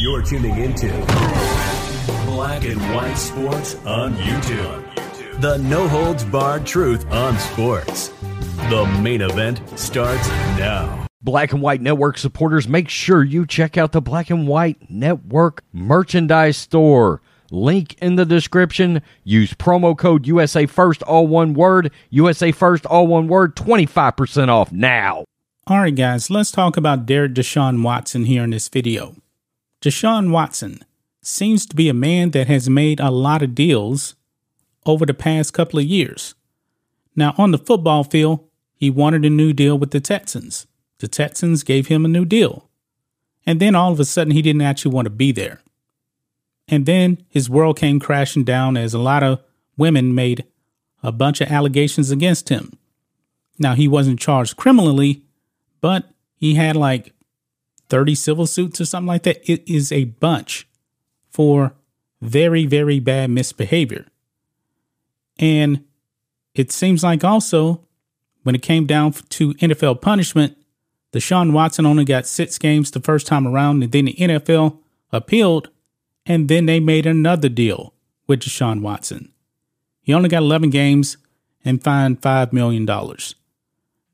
You're tuning into Black and White Sports on YouTube. The no holds barred truth on sports. The main event starts now. Black and White Network supporters, make sure you check out the Black and White Network merchandise store. Link in the description. Use promo code USA First, all one word. USA First, all one word. 25% off now. All right, guys, let's talk about Derek Deshaun Watson here in this video. Deshaun Watson seems to be a man that has made a lot of deals over the past couple of years. Now, on the football field, he wanted a new deal with the Texans. The Texans gave him a new deal. And then all of a sudden, he didn't actually want to be there. And then his world came crashing down as a lot of women made a bunch of allegations against him. Now, he wasn't charged criminally, but he had like 30 civil suits or something like that. It is a bunch for very, very bad misbehavior. And it seems like also when it came down to NFL punishment, Deshaun Watson only got six games the first time around, and then the NFL appealed, and then they made another deal with Deshaun Watson. He only got 11 games and fined $5 million.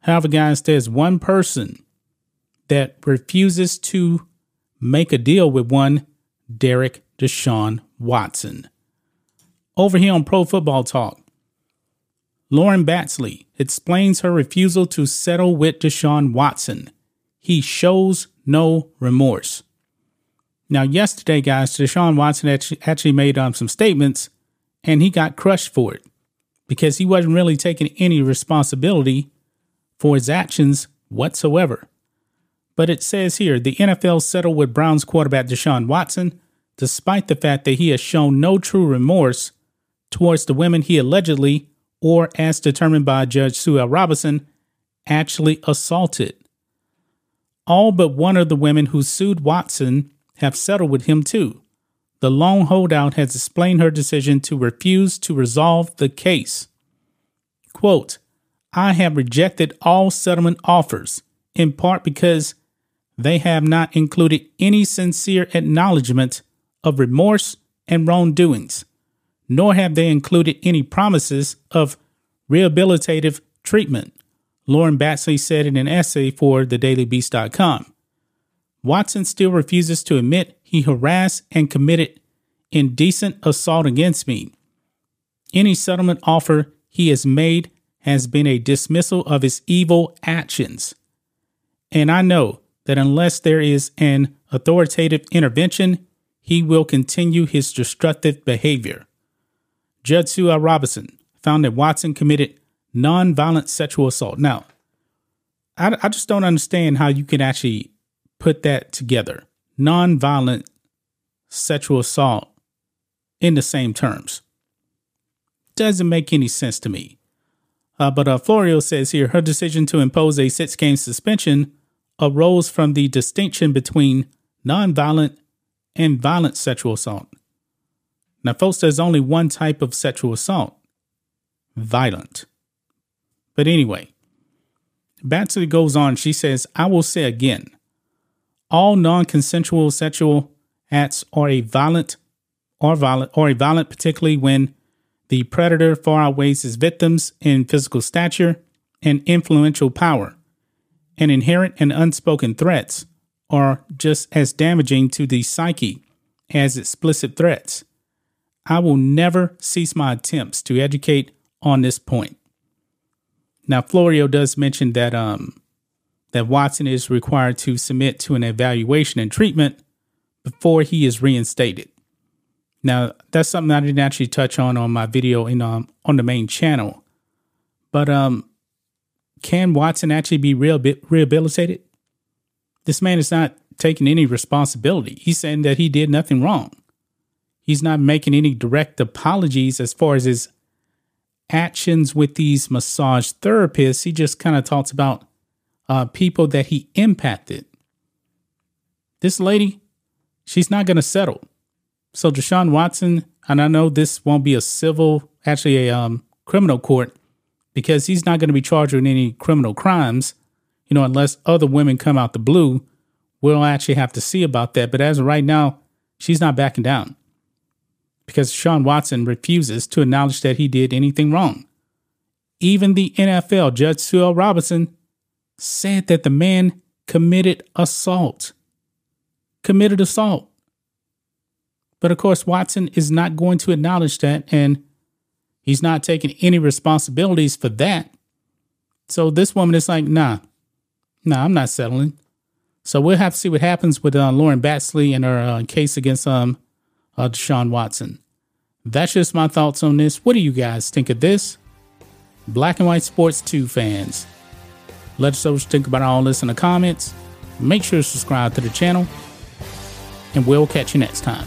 However, guys, there's one person that refuses to make a deal with one Derek Deshaun Watson. Over here on Pro Football Talk, Lauren Baxley explains her refusal to settle with Deshaun Watson. He shows no remorse. Now, yesterday, guys, Deshaun Watson actually made um, some statements and he got crushed for it because he wasn't really taking any responsibility for his actions whatsoever. But it says here the NFL settled with Browns quarterback Deshaun Watson, despite the fact that he has shown no true remorse towards the women he allegedly, or as determined by Judge Sue L. Robinson, actually assaulted. All but one of the women who sued Watson have settled with him too. The lone holdout has explained her decision to refuse to resolve the case. Quote, I have rejected all settlement offers, in part because they have not included any sincere acknowledgement of remorse and wrongdoings, nor have they included any promises of rehabilitative treatment, Lauren Baxley said in an essay for thedailybeast.com. Watson still refuses to admit he harassed and committed indecent assault against me. Any settlement offer he has made has been a dismissal of his evil actions. And I know that unless there is an authoritative intervention, he will continue his destructive behavior. Judge Sue L. Robinson found that Watson committed nonviolent sexual assault. Now, I, I just don't understand how you can actually put that together. Nonviolent sexual assault in the same terms. Doesn't make any sense to me. Uh, but uh, Florio says here her decision to impose a six game suspension arose from the distinction between nonviolent and violent sexual assault. Now, folks, there's only one type of sexual assault violent. But anyway, Baxley goes on. She says, I will say again all non consensual sexual acts are a violent or violent or a violent, particularly when the predator far outweighs his victims in physical stature and influential power. And inherent and unspoken threats are just as damaging to the psyche as explicit threats. I will never cease my attempts to educate on this point. Now, Florio does mention that um, that Watson is required to submit to an evaluation and treatment before he is reinstated. Now, that's something I didn't actually touch on on my video in um, on the main channel. But um, can Watson actually be real rehabilitated? This man is not taking any responsibility. He's saying that he did nothing wrong. He's not making any direct apologies as far as his actions with these massage therapists. He just kind of talks about uh, people that he impacted. This lady, she's not going to settle. So Deshaun Watson, and I know this won't be a civil, actually a um, criminal court, because he's not going to be charged with any criminal crimes, you know, unless other women come out the blue. We'll actually have to see about that. But as of right now, she's not backing down because Sean Watson refuses to acknowledge that he did anything wrong. Even the NFL, Judge Sue L. Robinson, said that the man committed assault. Committed assault. But of course, Watson is not going to acknowledge that, and he's not taking any responsibilities for that. So this woman is like, nah, nah, I'm not settling. So we'll have to see what happens with uh, Lauren Baxley and her uh, case against um, uh, Deshaun Watson. That's just my thoughts on this. What do you guys think of this? Black and White Sports 2 fans. Let us know what you think about all this in the comments. Make sure to subscribe to the channel, and we'll catch you next time.